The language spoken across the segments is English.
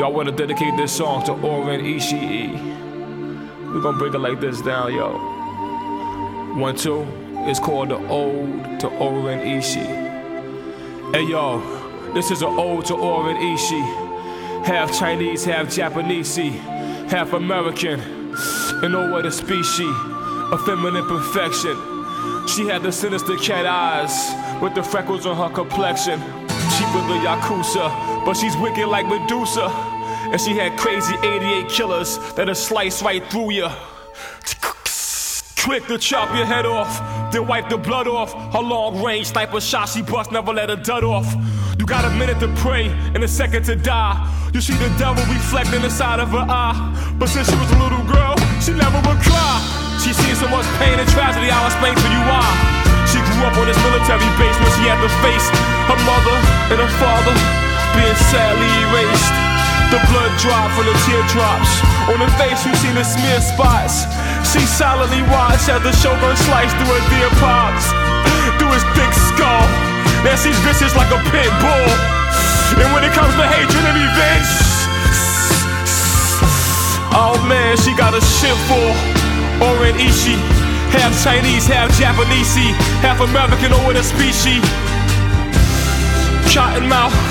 Y'all wanna dedicate this song to Oren Ishii. We're gonna break it like this down, yo. One, two. It's called the Ode to Oren Ishii. Hey, yo, this is an ode to Oren Ishii. Half Chinese, half Japanese, half American. In no other species, a feminine perfection. She had the sinister cat eyes with the freckles on her complexion. She with the Yakuza, but she's wicked like Medusa. And she had crazy 88 killers that'll slice right through you. Quick to chop your head off, then wipe the blood off. Her long range sniper shot she bust, never let her dud off. You got a minute to pray and a second to die. You see the devil reflecting inside of her eye. But since she was a little girl, she never would cry. She seen so much pain and tragedy, I'll explain to you why. She grew up on this military base where she had to face her mother and her father being sadly erased. The blood dropped from the teardrops. On her face, you see the smear spots. She silently watched as the shogun sliced through her dear pops, through his thick skull. Now she's vicious like a pit bull. And when it comes to hatred and revenge, oh man, she got a shit for Oren Ishii. Half Chinese, half Japanese, half American or a species. Cotton mouth.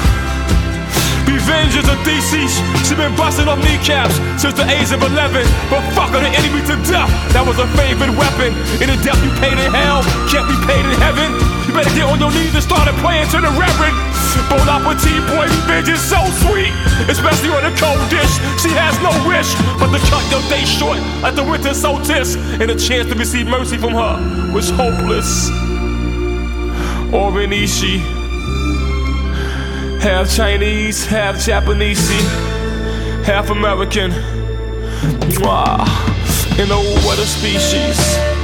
Revenge is a thesis. She been busting off kneecaps since the age of 11. But fuck her, the enemy to death. That was her favorite weapon. In the death you paid in hell, can't be paid in heaven. You better get on your knees and start praying to the Reverend. Bon appetit, boy, revenge is so sweet. Especially on a cold dish. She has no wish but to cut your day short like the winter solstice. And a chance to receive mercy from her was hopeless. Oren Ishii. Half Chinese, half Japanese, half American. Mwah. In a what a species.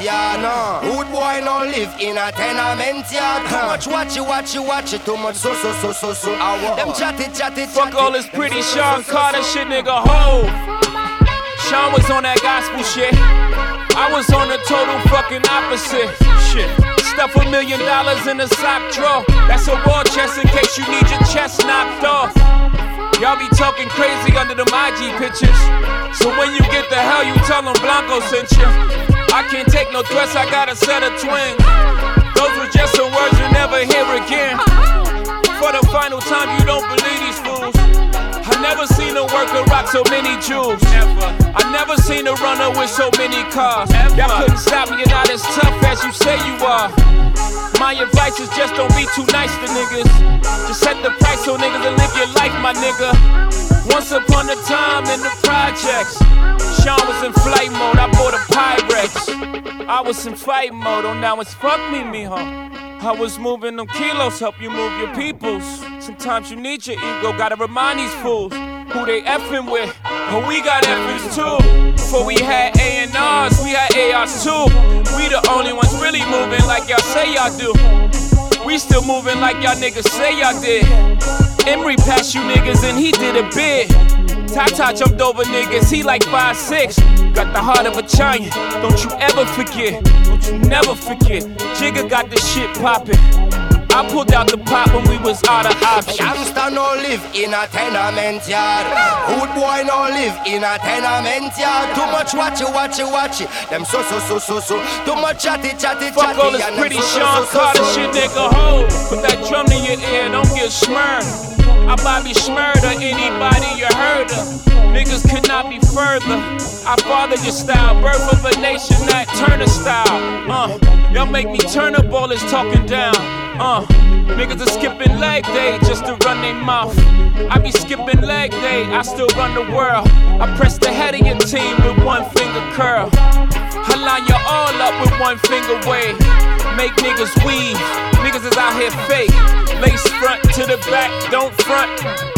Yard. No. Rude boy no live in a tenement yard. Too uh-huh. much watch you, watch you, watch it. Too much so so so so so. Hour. Them chatty chatty Fuck all this pretty Sean Carter shit, nigga. Ho. Sean was on that gospel shit. I was on the total fucking opposite shit. Stuff a million dollars in a sock drawer. That's a war chest in case you need your chest knocked off. Y'all be talking crazy under them IG pictures. So when you get the hell, you tell them Blanco sent you. I can't take no threats, I got a set of twins. Those were just some words you never hear again. For the final time, you don't believe these fools. I never seen a worker rock so many jewels. Never. I never seen a runner with so many cars. Y'all couldn't stop me, you're not as tough as you say you are. My advice is just don't be too nice to niggas. Just set the price on niggas and live your life, my nigga. Once upon a time in the projects, Sean was in flight mode. I bought a Pyrex. I was in fight mode. Oh, now it's fuck me, mijo. I was moving them kilos, help you move your peoples. Sometimes you need your ego, gotta remind these fools who they effing with. But we got effings too. Before we had A&Rs, we had ARs too. We the only ones really moving like y'all say y'all do. We still moving like y'all niggas say y'all did. Emory passed you niggas and he did a bid. Tata jumped over niggas, he like 5'6. Got the heart of a giant, don't you ever forget. Don't you never forget. Jigga got the shit poppin'. I pulled out the pot when we was out of options. Gangsta no live in a tenement yard. Hood boy no live in a tenement yard. Too much watch it, watch it, watch it. Them so so so so so. Too much chatty chatty chatty. Fuck all this pretty Sean Carter shit, nigga. Hold. Put that drum in your ear, don't get smirned. I Bobby Shmurda, anybody you heard of. Niggas could not be further. I father your style, birth of a nation, that Turner style. Uh, y'all make me turn up all this talking down. Uh, niggas are skipping leg day just to run their mouth. I be skipping leg day, I still run the world. I press the head of your team with one finger curl. I line you all up with one finger wave. Make niggas weave. Niggas is out here fake. Lace front to the back, don't front.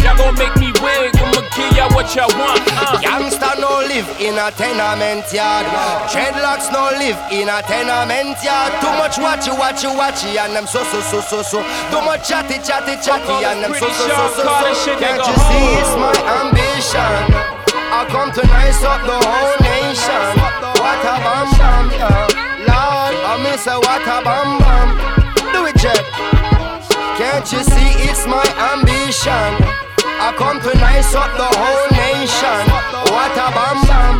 Y'all gon' make me wig. I'ma give y'all what y'all want. Uh. Youngster no live in a tenement yard. Dreadlocks no live in a tenement yard. Too much watchy, watchy, watchy, and them so so so so so. Too much chatty, chatty, chatty, and them so so so so so. Can't you see it's my ambition? I come to nice up the whole nation. What a bam bam, yeah. I miss a what a bam bam. Do it, Jet. Can't you see it's my ambition? I come to nice up the whole nation. What a bam bam,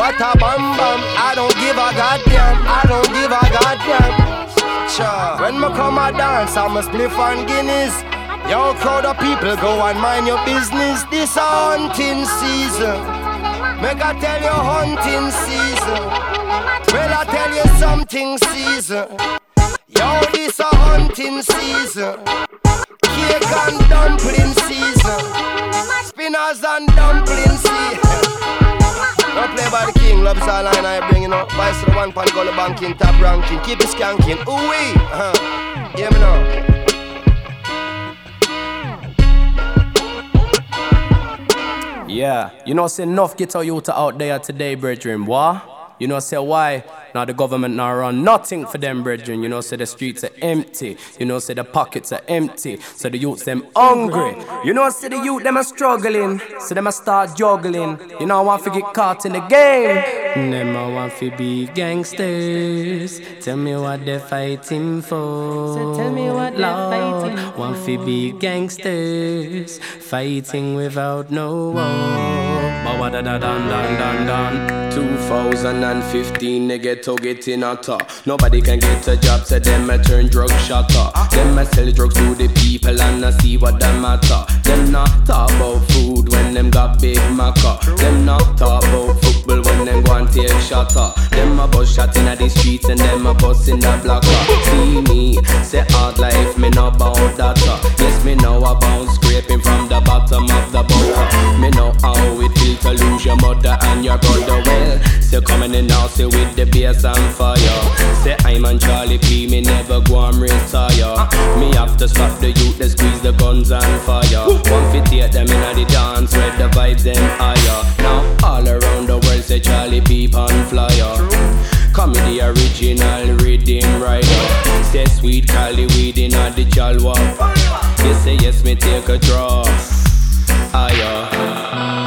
what a bam bam. I don't give a goddamn, I don't give a goddamn. Cha. When me come a dance, I'm a spliff on Guinness. Yo, crowd of people, go and mind your business. This hunting season. Make I tell you hunting season. Well, I tell you something season. Yo, this a hunting season. Cake and dumpling season. Spinners and dumpling season. Don't play by the king, love is all I bring, you know. Vice the one pan go banking, top ranking, keep it skanking. Ooh wee, uh-huh. Hear me now. Yeah, you know, say enough get youth out there today, brethren. What? You know, say why? Now the government now run nothing for them, brethren. You know, say the streets are empty. You know, say the pockets are empty. So the youths them hungry. You know, say the youth them are struggling. So them a start juggling. You know, I want to get caught in the game. Them I want to be gangsters. Tell me what they're fighting for. So tell me what Lord. Want to be gangsters, fighting without no war. 2009 and 15, they get to getting hotter. Nobody can get a job, so them I turn drug shotter. Them I sell drugs to the people and I see what that matter. Them not talk about food when them got big maca. Them not talk about football when them go and take shotter. Them a bus shot in the streets and them a bus in the block. See me, say hard life, me know about that. Yes, me know about scraping from the bottom of the boat. Me know how it feel to lose your mother and your brother. Well, so coming in now, say with the bass and fire. Say I'm on Charlie P, me never go and retire. Me have to stop the youth, they squeeze the guns and fire. One fit take them in the dance, where the vibes them higher. Now all around the world say Charlie P on flyer. Come the original rhythm rider. Say sweet Cali weed in the jalwa. You say yes, me take a draw. Higher.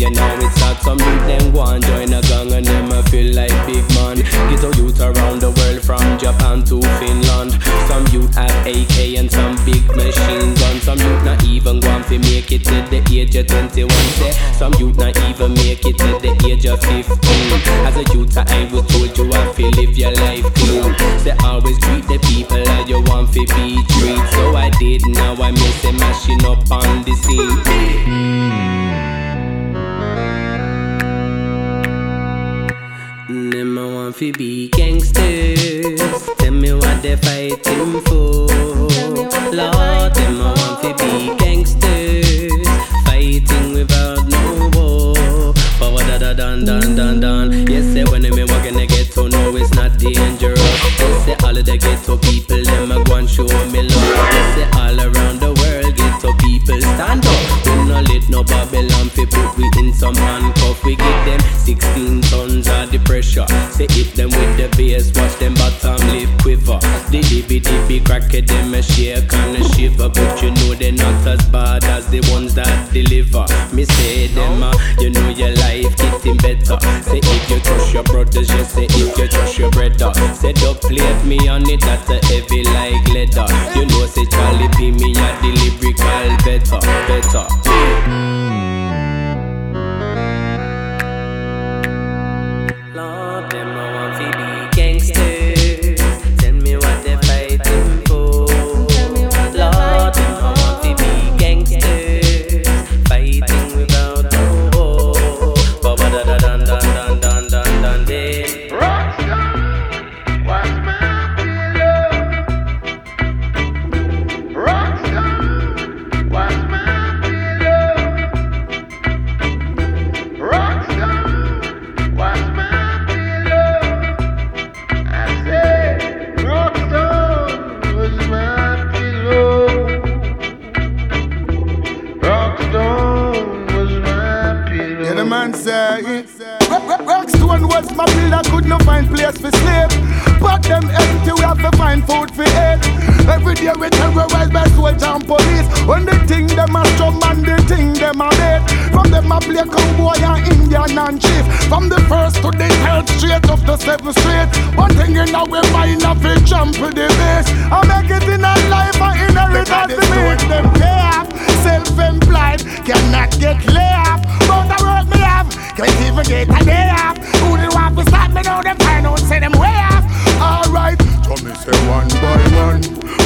You know it's sad. Some youth them go and join a gang and to the age of 21. Say some youth not even make it to the age of 15. As a youth, I was told you have to live your life clean. Say always treat the people as you want to be treated. So I did, now I miss them mashing up on the scene. Them a want fi be gangsters. Tell me what they fighting for. Lord, them Don don don. Yes, say when I'm walking the ghetto, no, it's not dangerous. Yes, say all of the ghetto people, them a go and show me love. Yes, say all around the world, ghetto people stand up. We no let no Babylon fi put we in some handcuffs pressure. Say hit them with the bass, watch them bottom lip quiver. The dibby dibby crack it, them a shake and a shiver. But you know they're not as bad as the ones that deliver. Me say them, uh, you know your life getting better. Say if you trust your brothers, you say if you trust your brother. Say don't plate me on it, that's a heavy like leather. You know say Charlie P me a the lyrical better, better. My black and cowboy and Indian and chief. From the first to the third straight of the seventh street. One thing in our mind of it, jump with the base. I make it in a life, I inherit as the make them pay off. Self-employed, cannot get laid off. But I work me off, can't even get a day off. Who they want to stop me now? Them find out, say them way off. Alright, Tommy say one by one,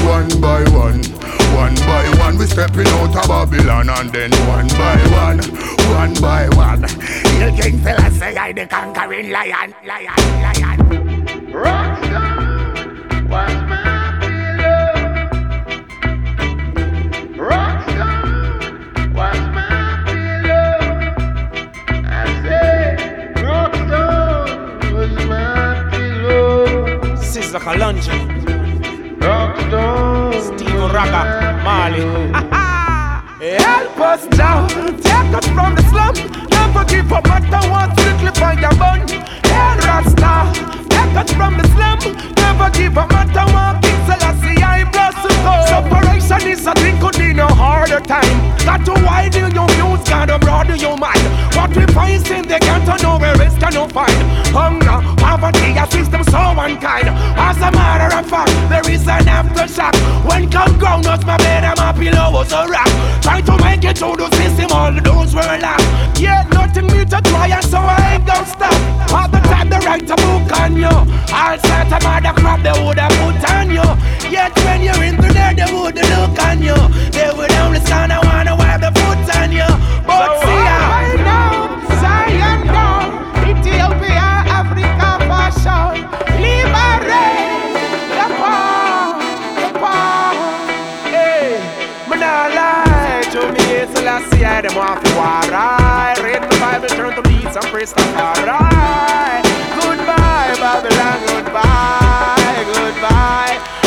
one by one we stepping out of Babylon and then one by one, one by one. Hill King fella say I the conquering lion, lion, lion. Rock Stone was my pillow. Rock Stone was my pillow. I say Rock Stone was my pillow. This is like a luncheon. Rock Stone to Ragga, Marley. Help us now, take us from the slum. Never give up, matter what, strictly on your bun. Help us now, take us from the slum. Never give up, matter what, Selassie, I bless you. Separation is a thing could be no harder time. Got to widen your views, gotta broaden your mind. What we find in the ghetto, nowhere else can you find. Hunger, poverty, a system so unkind. As a matter of fact, there is an aftershock. When come ground us my bed and my pillow was a rock. Trying to make it through the system, all the doors were locked. Yeah, nothing me to try, and so I ain't gonna stop. All the time they write a book on you. All sort of mother crap they would have put on you. Yet when you're into there, they would look on you. They would only stand and wanna wipe the foot on you. But so see ya. I uh, Zion down, Ethiopia, Africa. Liberate the poor, the poor. Hey, man, I read Bible, turn to Goodbye, Babylon, goodbye, goodbye.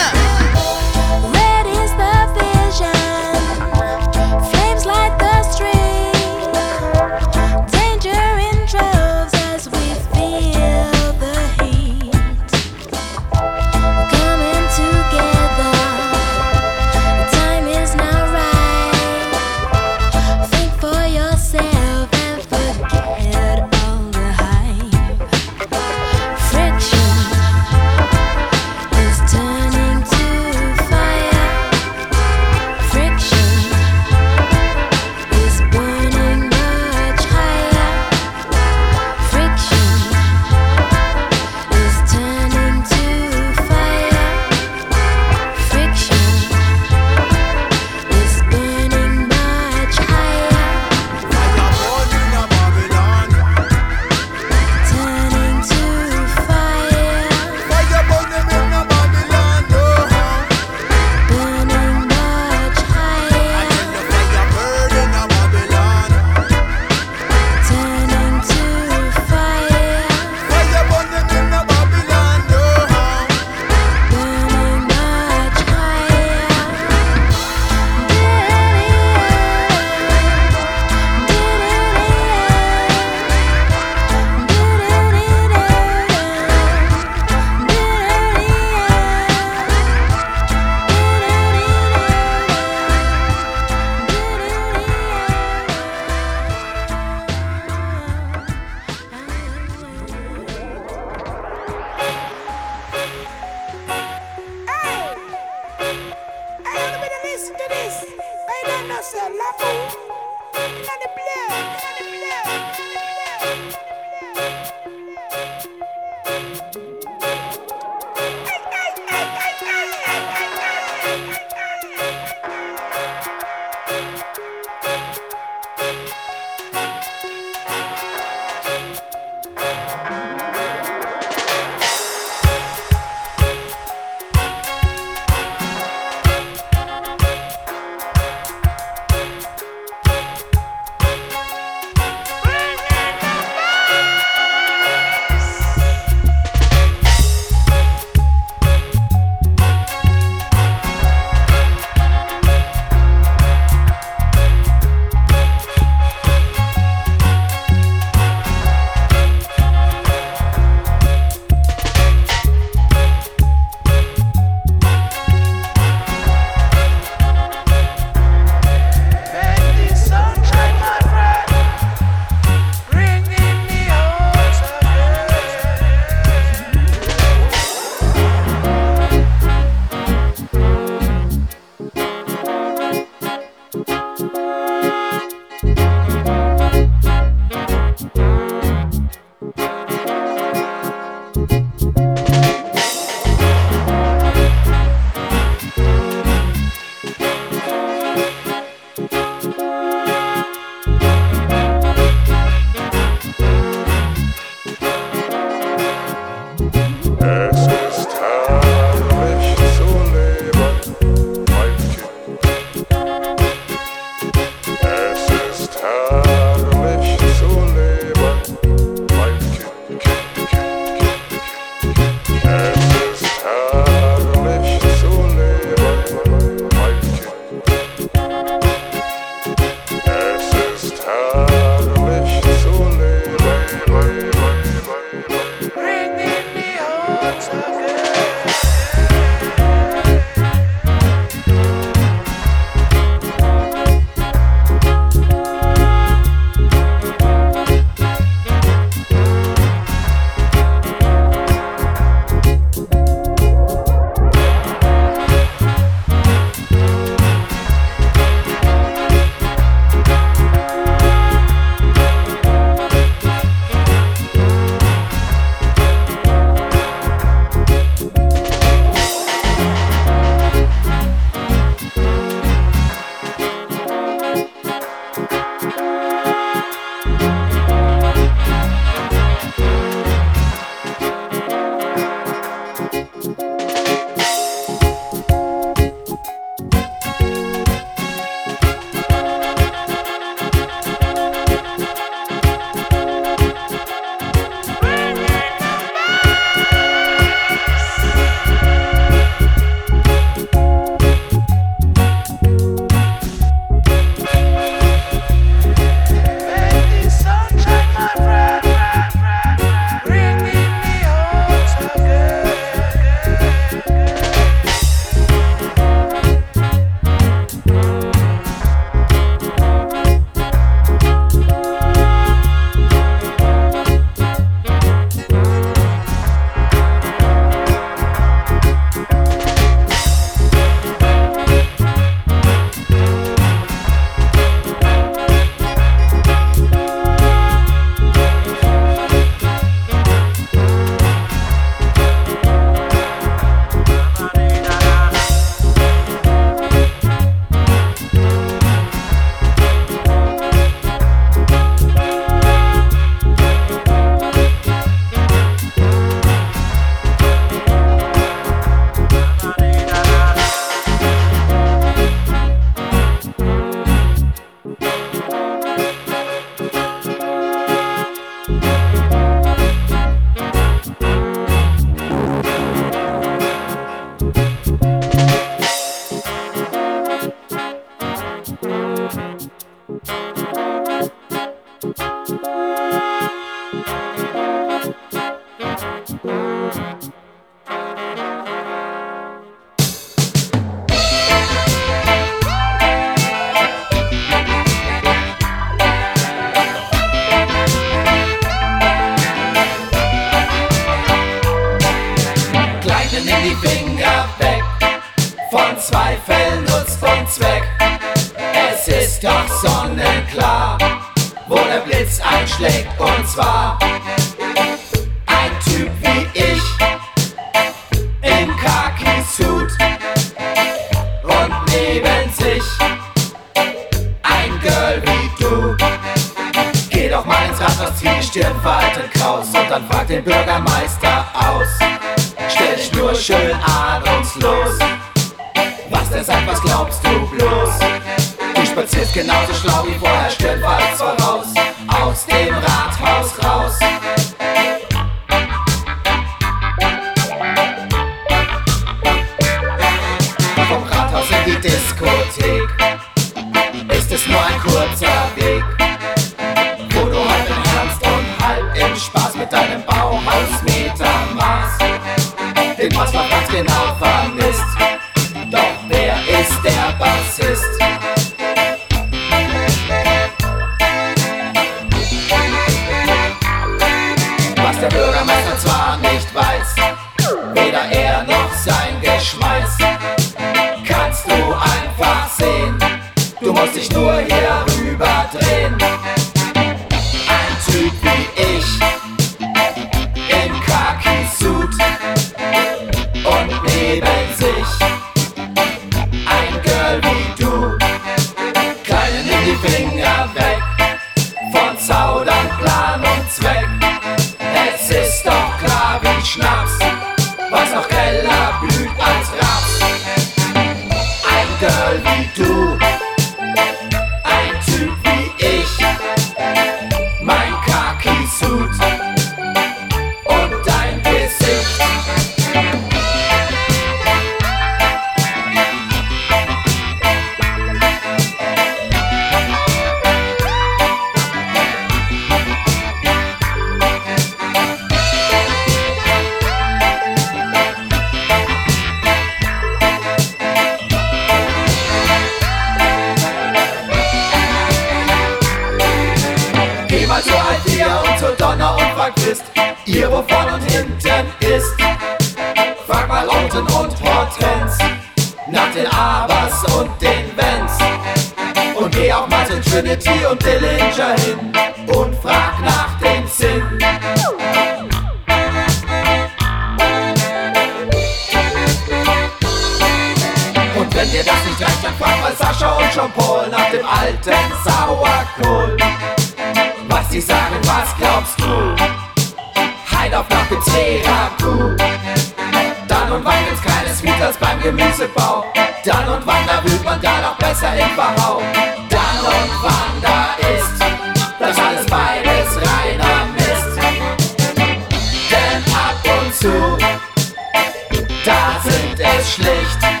Da sind es schlicht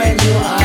Purple you purple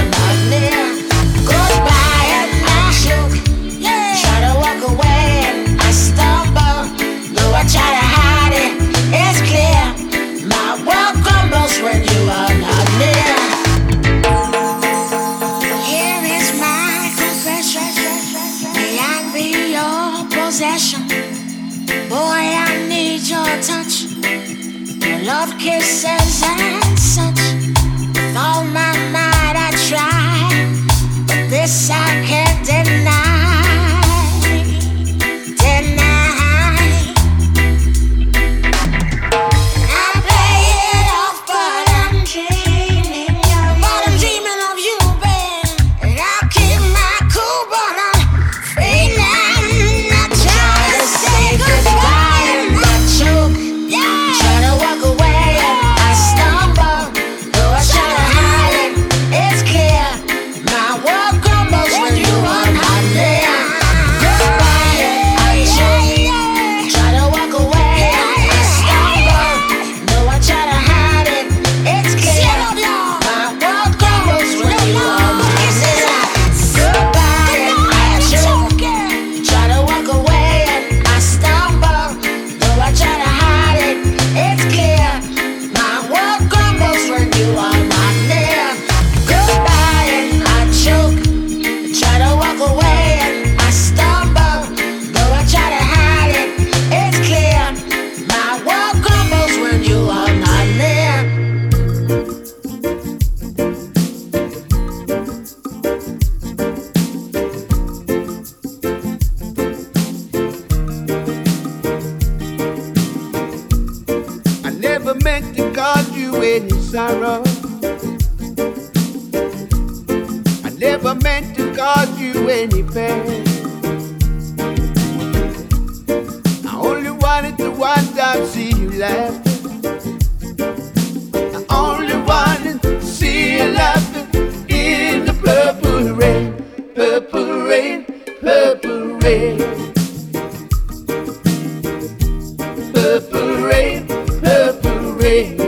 Hey.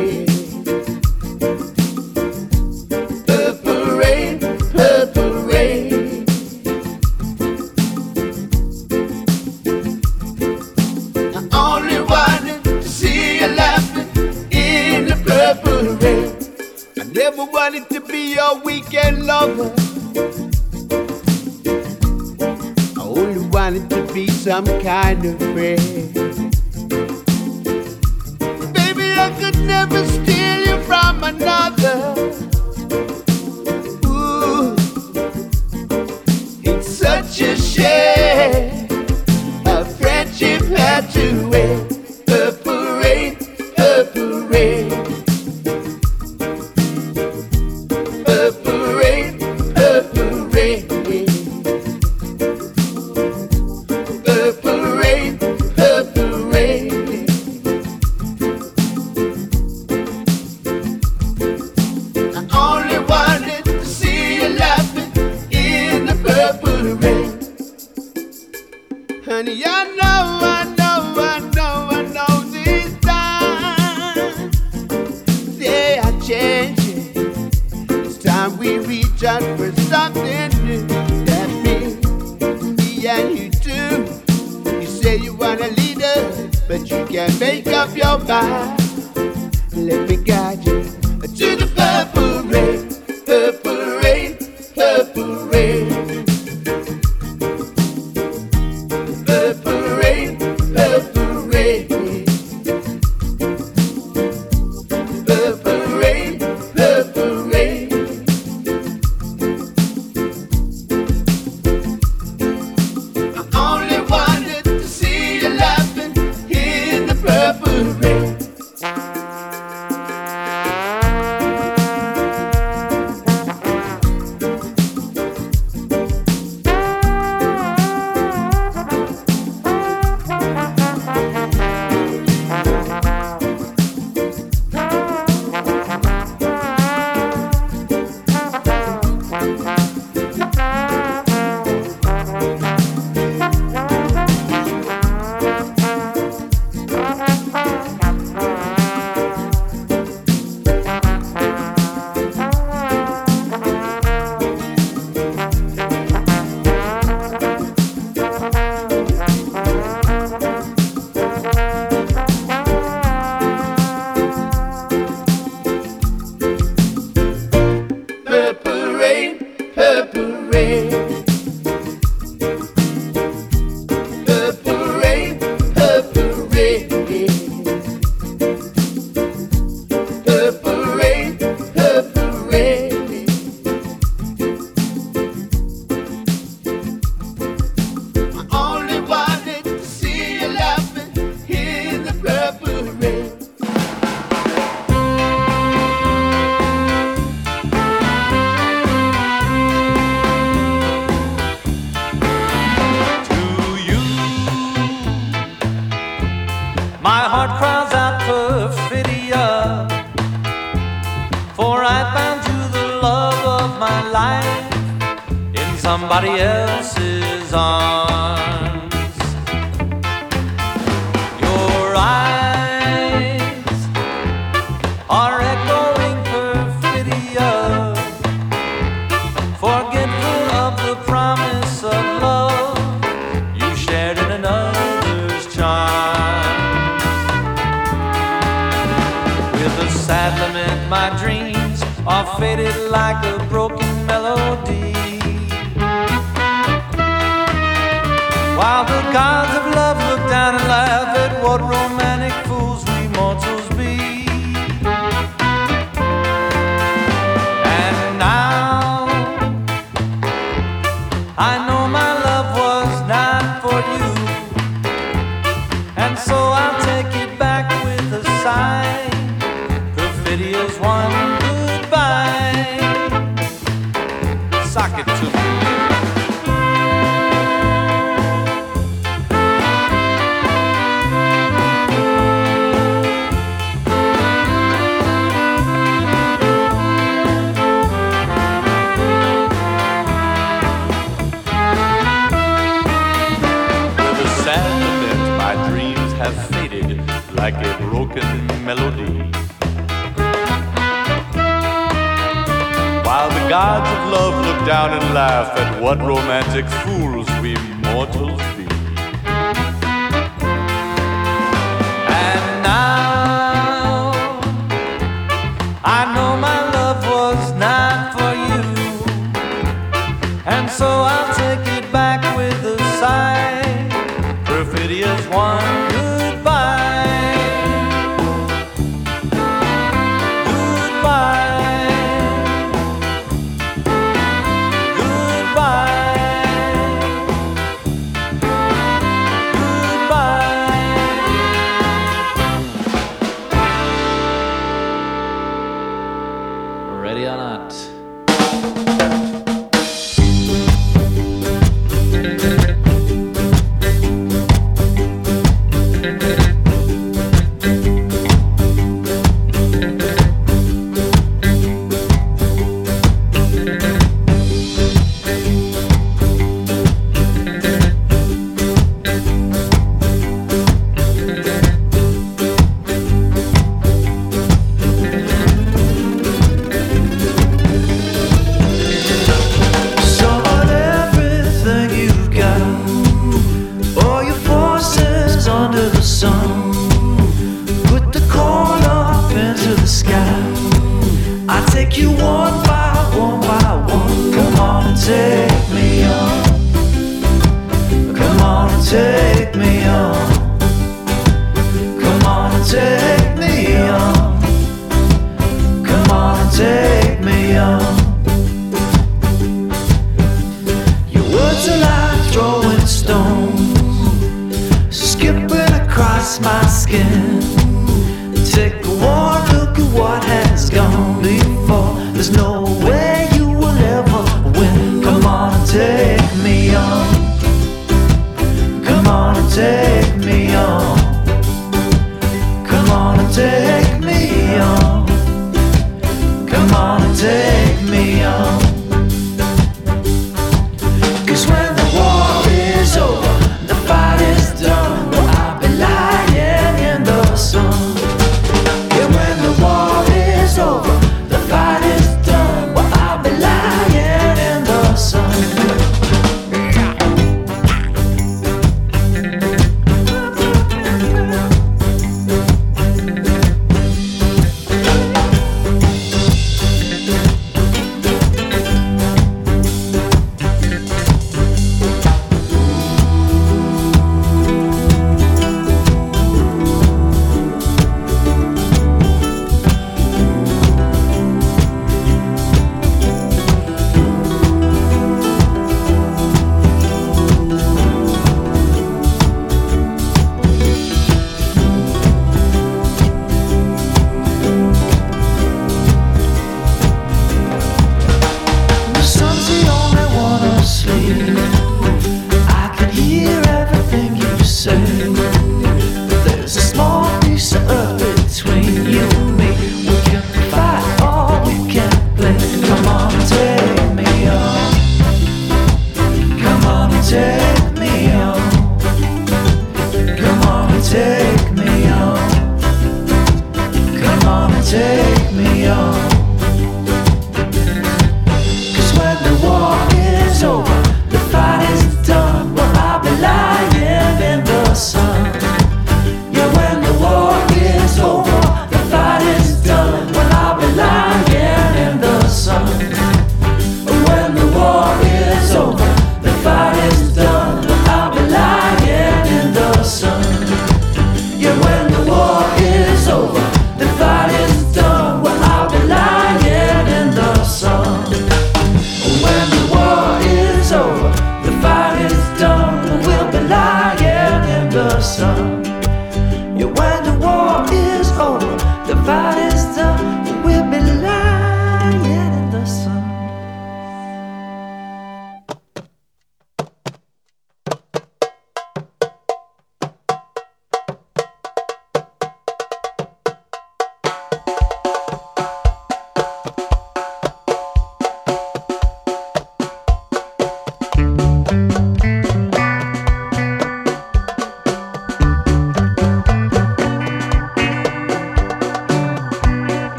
laugh at what romantic fools we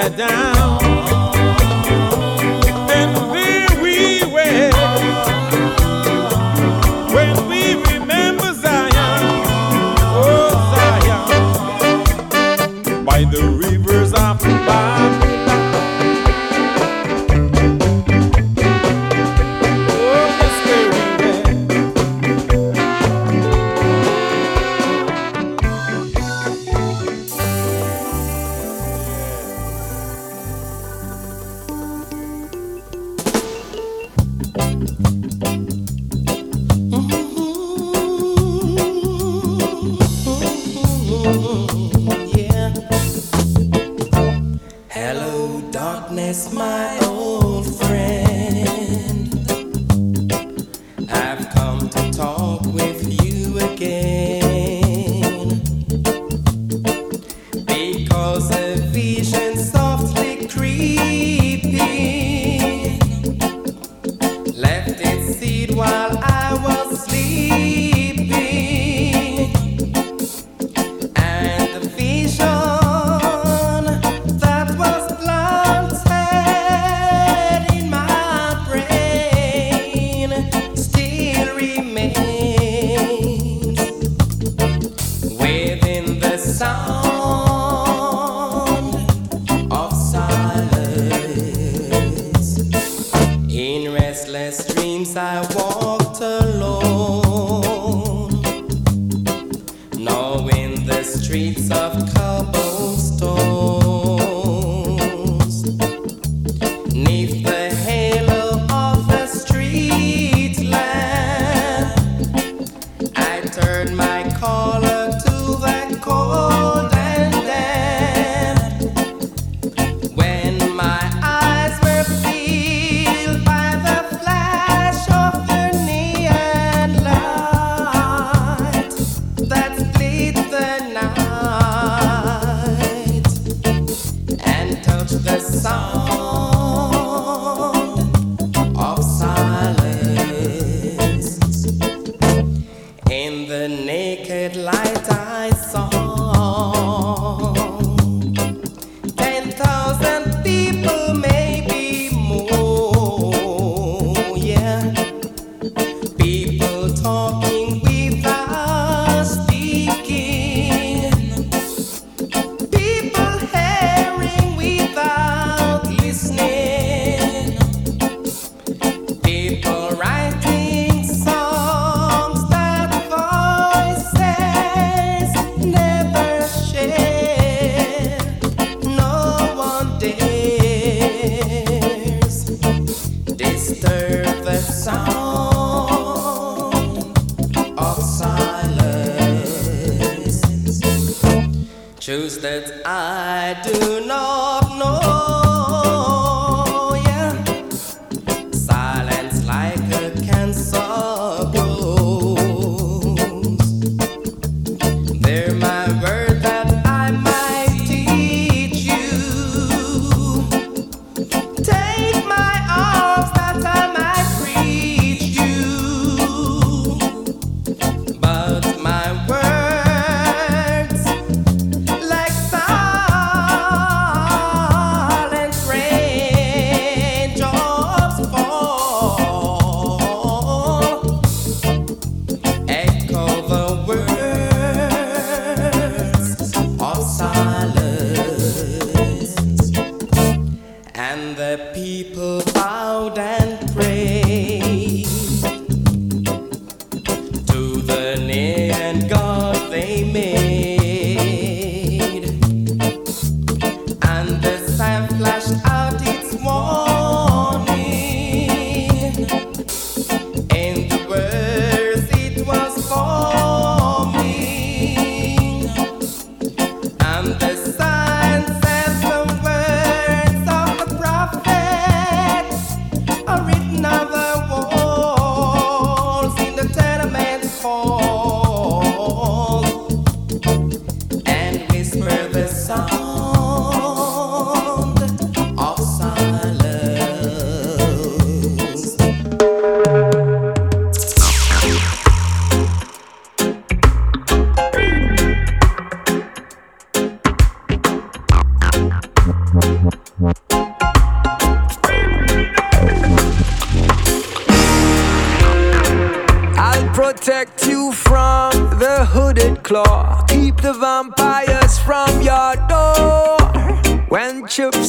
da down.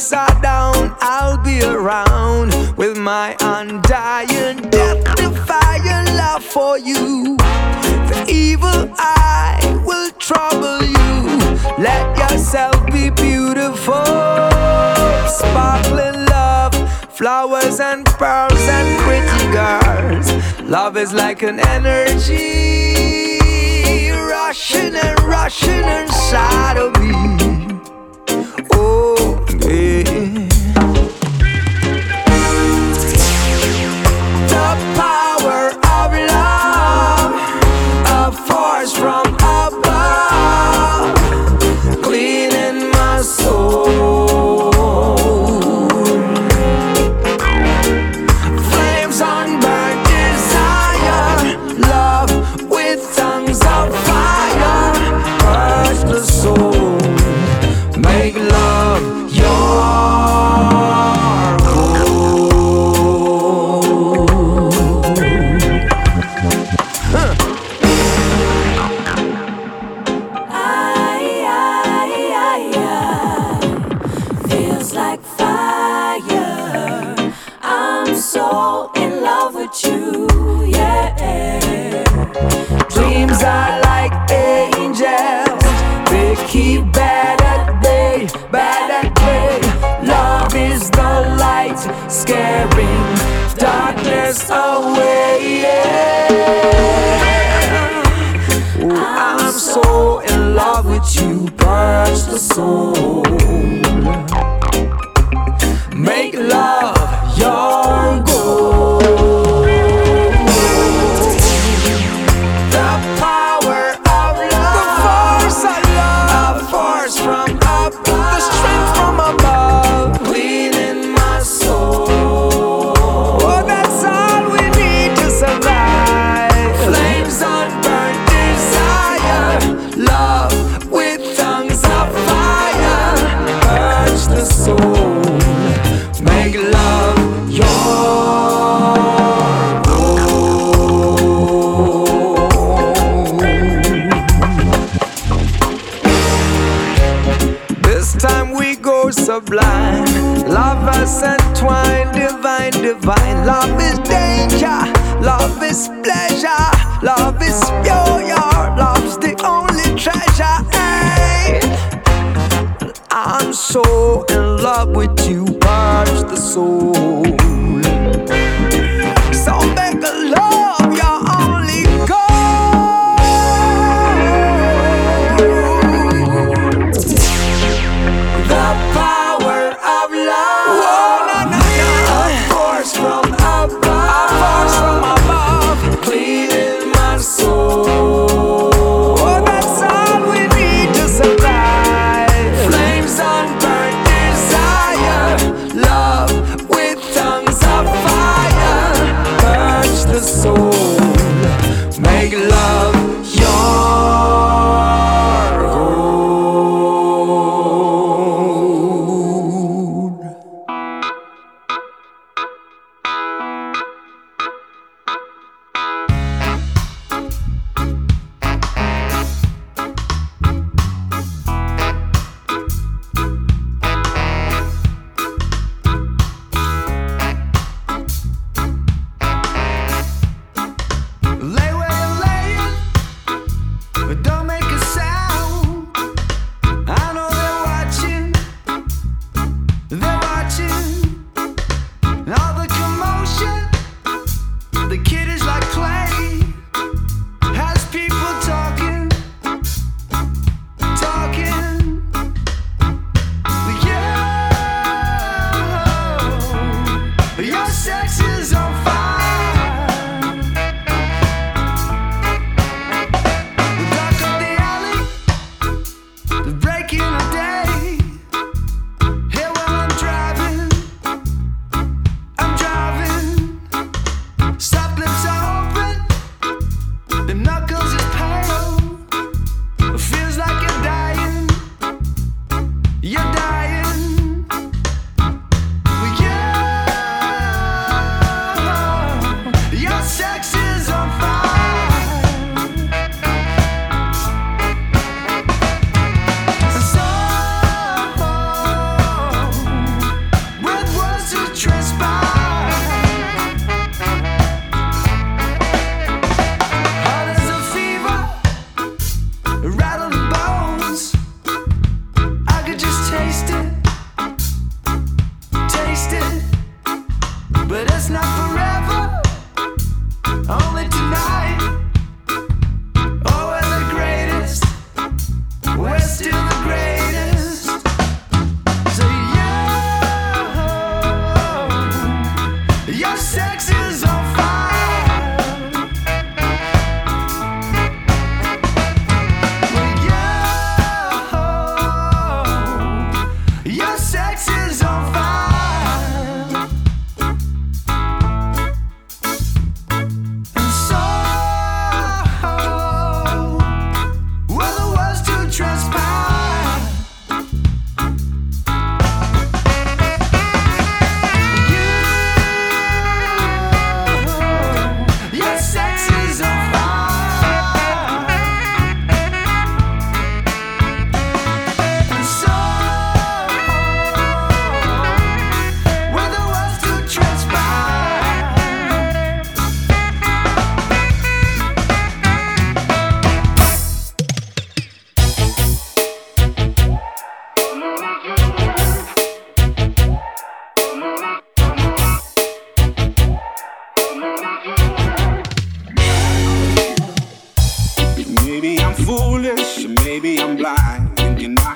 things down, I'll be around with my undying, death defying love for you. The evil eye will trouble you. Let yourself be beautiful, sparkling love, flowers and pearls and pretty girls. Love is like an energy rushing and rushing inside of me. The power of love, a force from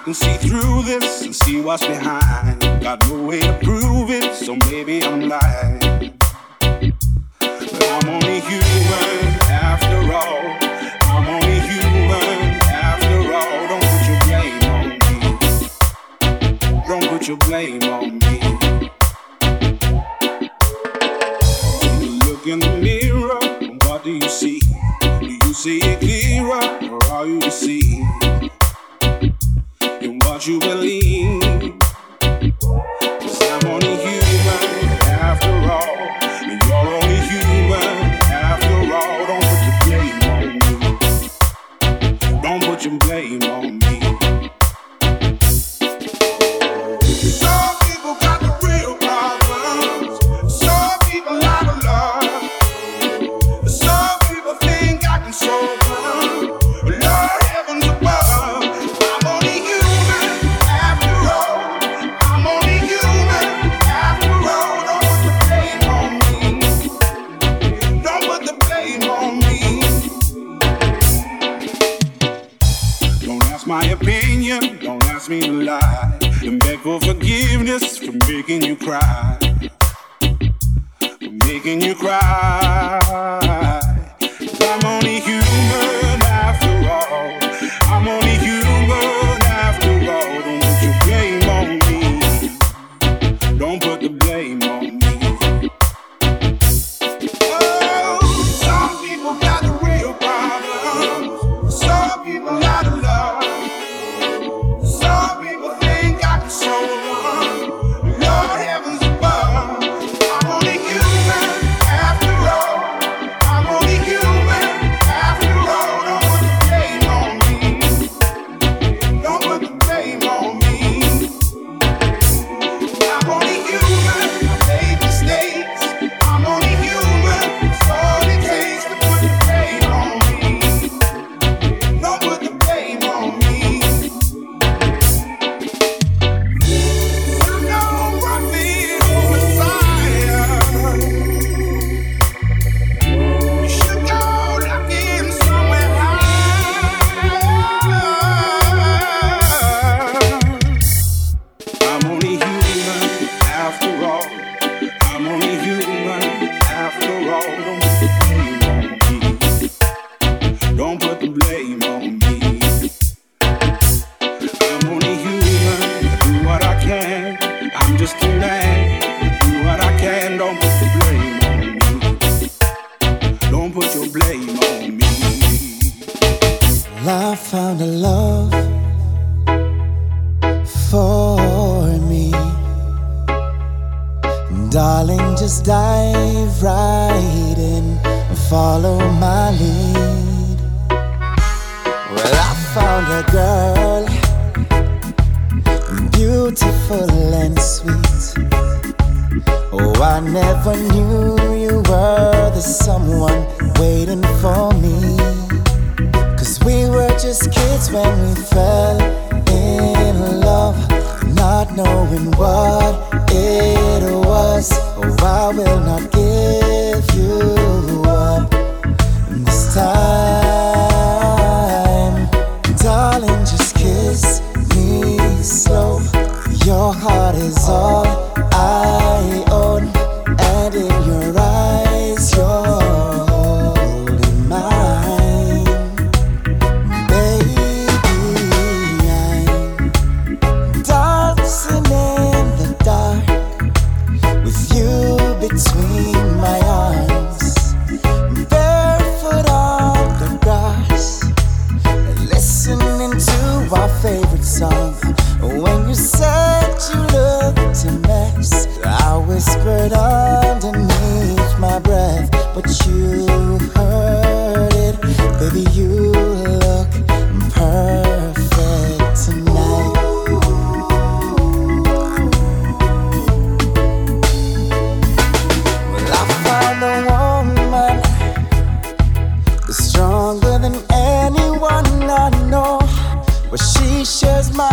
can see through this and see what's behind. Got no way to prove it, so maybe I'm lying. But I'm only human after all. I'm only human after all. Don't put your blame on me. Don't put your blame on me. You look in the mirror, what do you see? Do you see it clearer, or are you deceived? you believe?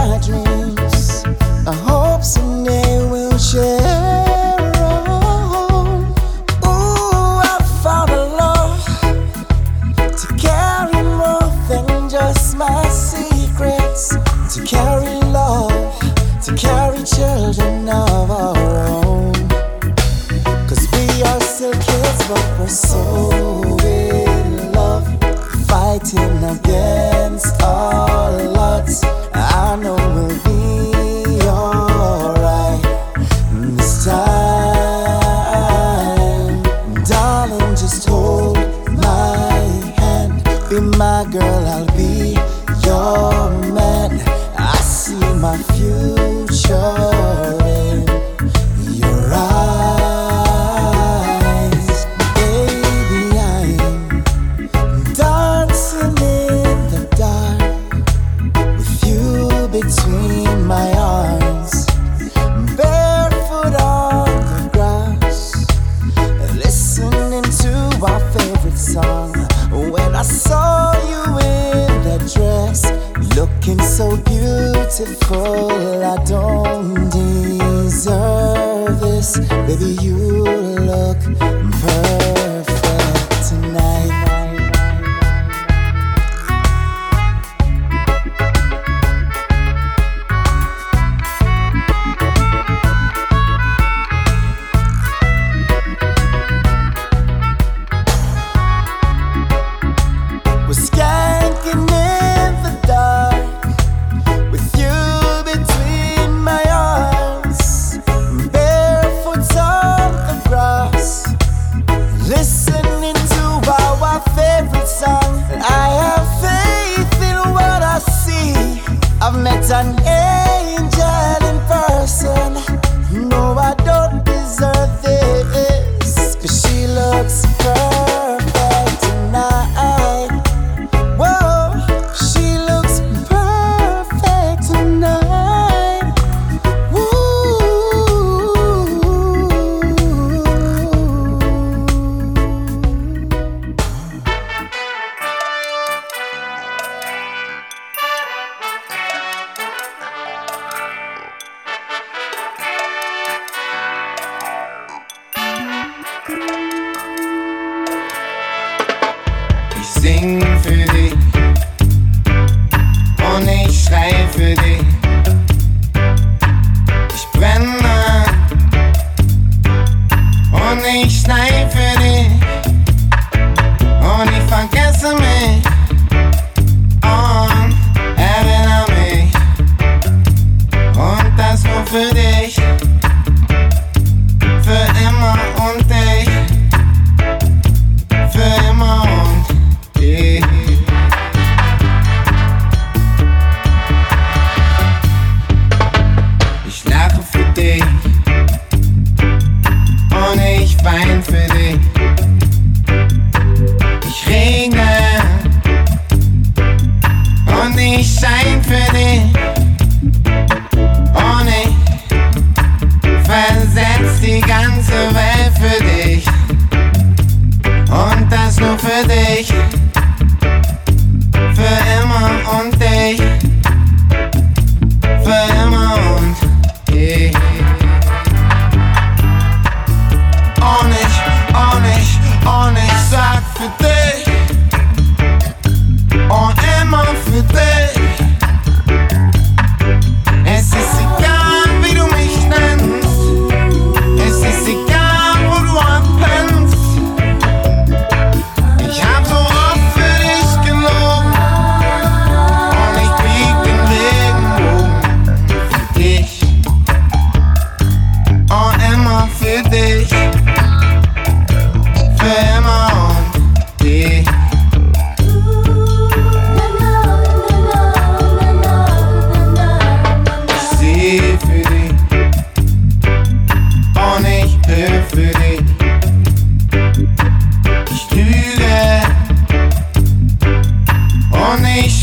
I dream.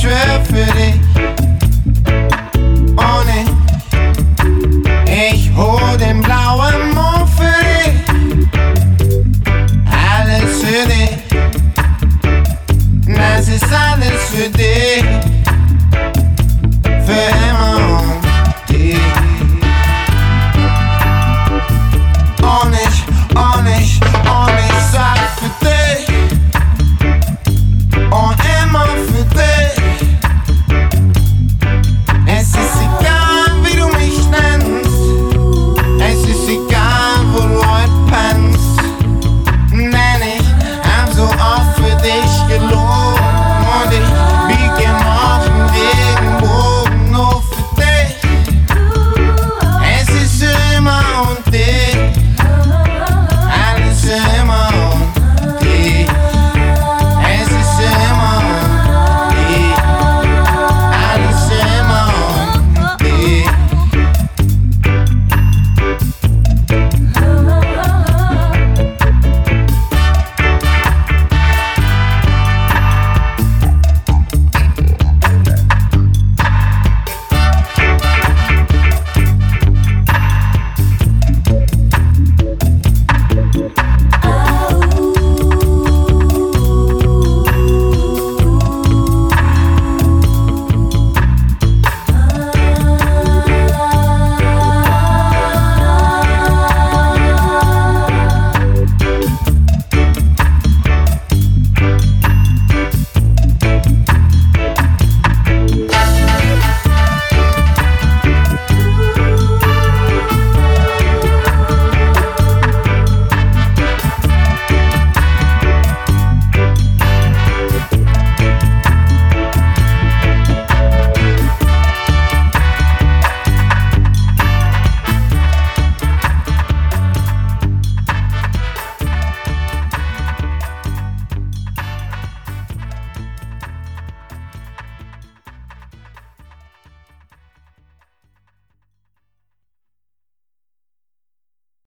trip